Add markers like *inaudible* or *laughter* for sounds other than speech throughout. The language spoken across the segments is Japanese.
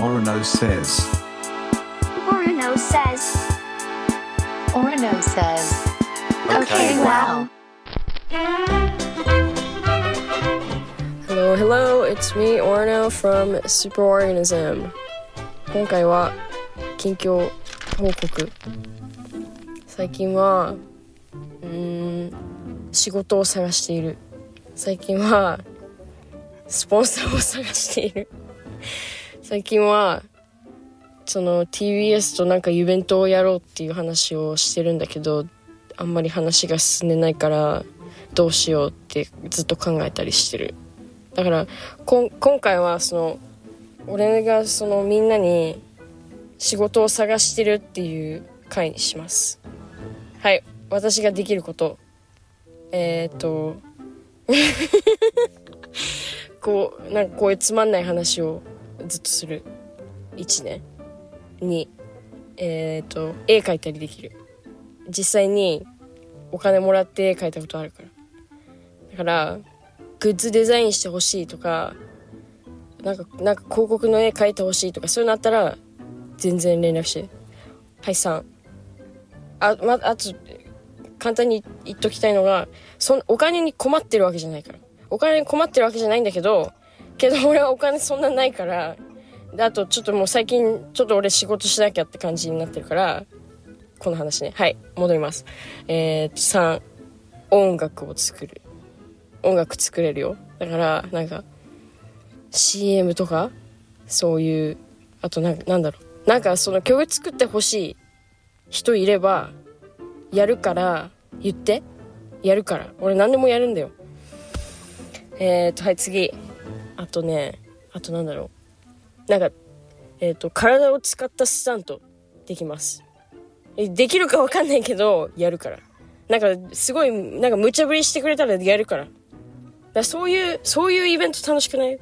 Orono says. Orono says. Orono says. Okay, wow. Hello, hello, it's me, Orno from Superorganism. 今回は近況報告。最近は、うーん、仕事を探している。最近は、スポンサーを探している。 最近は、その TBS となんかイベントをやろうっていう話をしてるんだけど、あんまり話が進んでないから、どうしようってずっと考えたりしてる。だからこ今回はその俺がそのみんなに仕事を探してるっていう回にしますはい私ができることえー、っ *laughs* とこうなんかこういうつまんない話をずっとする1年2えー、っと絵描いたりできる実際にお金もらって絵描いたことあるからだからグッズデザインしてほしいとか、なんか、なんか広告の絵描いてほしいとか、そういうのあったら、全然連絡して。はい、3。あ、ま、あと、簡単に言っときたいのが、そん、お金に困ってるわけじゃないから。お金に困ってるわけじゃないんだけど、けど俺はお金そんなないから、で、あとちょっともう最近、ちょっと俺仕事しなきゃって感じになってるから、この話ね。はい、戻ります。えー、3、音楽を作る。音楽作れるよだからなんか CM とかそういうあとななんだろうなんかその曲作ってほしい人いればやるから言ってやるから俺何でもやるんだよえー、っとはい次あとねあとなんだろう。なんかえー、っと体を使ったスタントできます。できるかわかんないけどやるから。なんかすごいなんか無茶ぶりしてくれたらやるから。だそういう、そういうイベント楽しくない？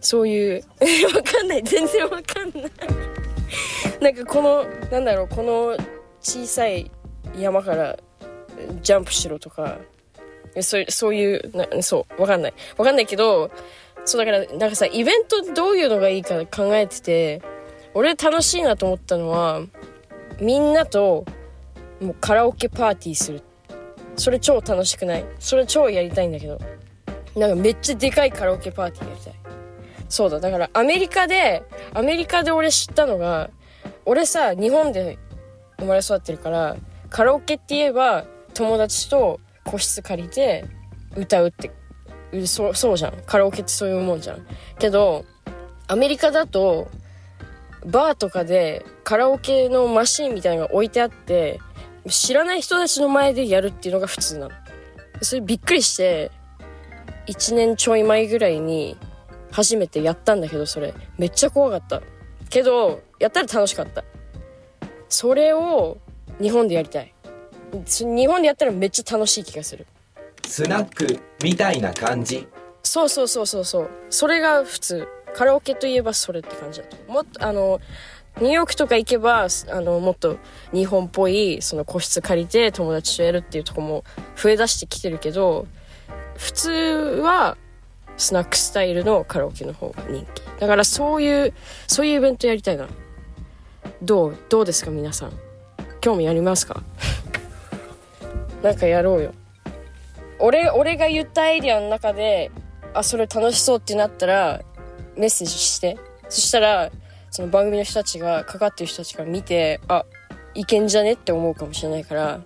そういう、*laughs* わかんない。全然わかんない。なんかこの、なんだろう、この小さい山からジャンプしろとか、そうそういうな、そう、わかんない。わかんないけど、そうだから、なんかさ、イベントどういうのがいいか考えてて、俺楽しいなと思ったのは、みんなともうカラオケパーティーする。それ超楽しくない？それ超やりたいんだけど。なんかめっちゃでかいカラオケパーティーやりたい。そうだ、だからアメリカで、アメリカで俺知ったのが、俺さ、日本で生まれ育ってるから、カラオケって言えば友達と個室借りて歌うって、そう、そうじゃん。カラオケってそういうもんじゃん。けど、アメリカだと、バーとかでカラオケのマシンみたいなのが置いてあって、知らない人たちの前でやるっていうのが普通なの。それびっくりして、1年ちょい前ぐらいに初めてやったんだけどそれめっちゃ怖かったけどやったら楽しかったそれを日本でやりたい日本でやったらめっちゃ楽しい気がするスナックみたいな感じ。そうそうそうそうそう。それが普通。カラオケといえばそれって感じだともっとあのニューヨークとか行けばあのもっと日本っぽいその個室借りて友達とやるっていうとこも増え出してきてるけど普通はスナックスタイルのカラオケの方が人気。だからそういうそういうイベントやりたいな。どうどうですか皆さん。興味ありますか？*laughs* なんかやろうよ。俺俺が言ったアイディアの中であそれ楽しそうってなったらメッセージしてそしたらその番組の人たちがかかってる人たちが見てあいけんじゃねって思うかもしれないから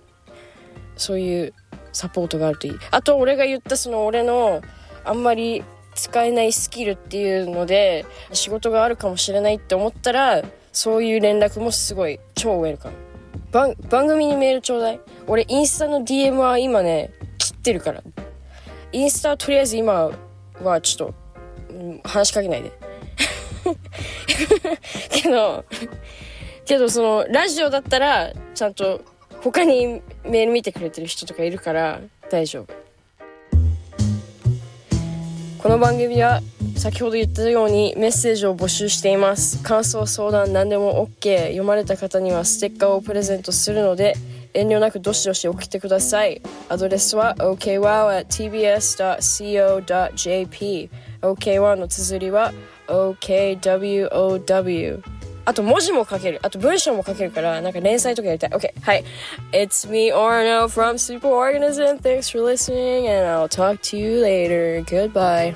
そういうサポートがあるといい。あと、俺が言ったその俺のあんまり使えないスキルっていうので、仕事があるかもしれないって思ったら、そういう連絡もすごい超ウェルカム。番、番組にメールちょうだい。俺、インスタの DM は今ね、切ってるから。インスタはとりあえず今はちょっと、話しかけないで。*laughs* けど、けどその、ラジオだったら、ちゃんと他にメール見てくれてる人とかいるから大丈夫この番組は先ほど言ったようにメッセージを募集しています感想相談何でも OK 読まれた方にはステッカーをプレゼントするので遠慮なくどしどし送ってくださいアドレスは okwow.tbs.co.jp OKWOW の綴りは OKWOW あと文字も書ける。あと文章も書けるから、なんか連載とかやりたい。OK。はい。It's me, Orno from Super Organism. Thanks for listening and I'll talk to you later. Goodbye.